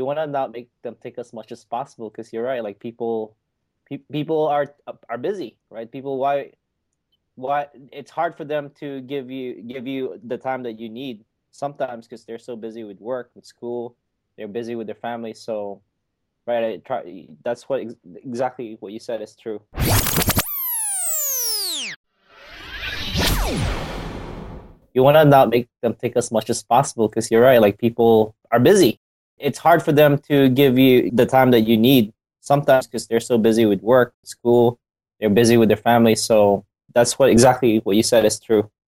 you want to not make them take as much as possible because you're right. Like people, pe- people are are busy, right? People why why it's hard for them to give you give you the time that you need sometimes because they're so busy with work, with school, they're busy with their family. So, right, I try. That's what ex- exactly what you said is true. You want to not make them take as much as possible because you're right. Like people are busy. It's hard for them to give you the time that you need sometimes because they're so busy with work, school, they're busy with their family. So that's what exactly what you said is true.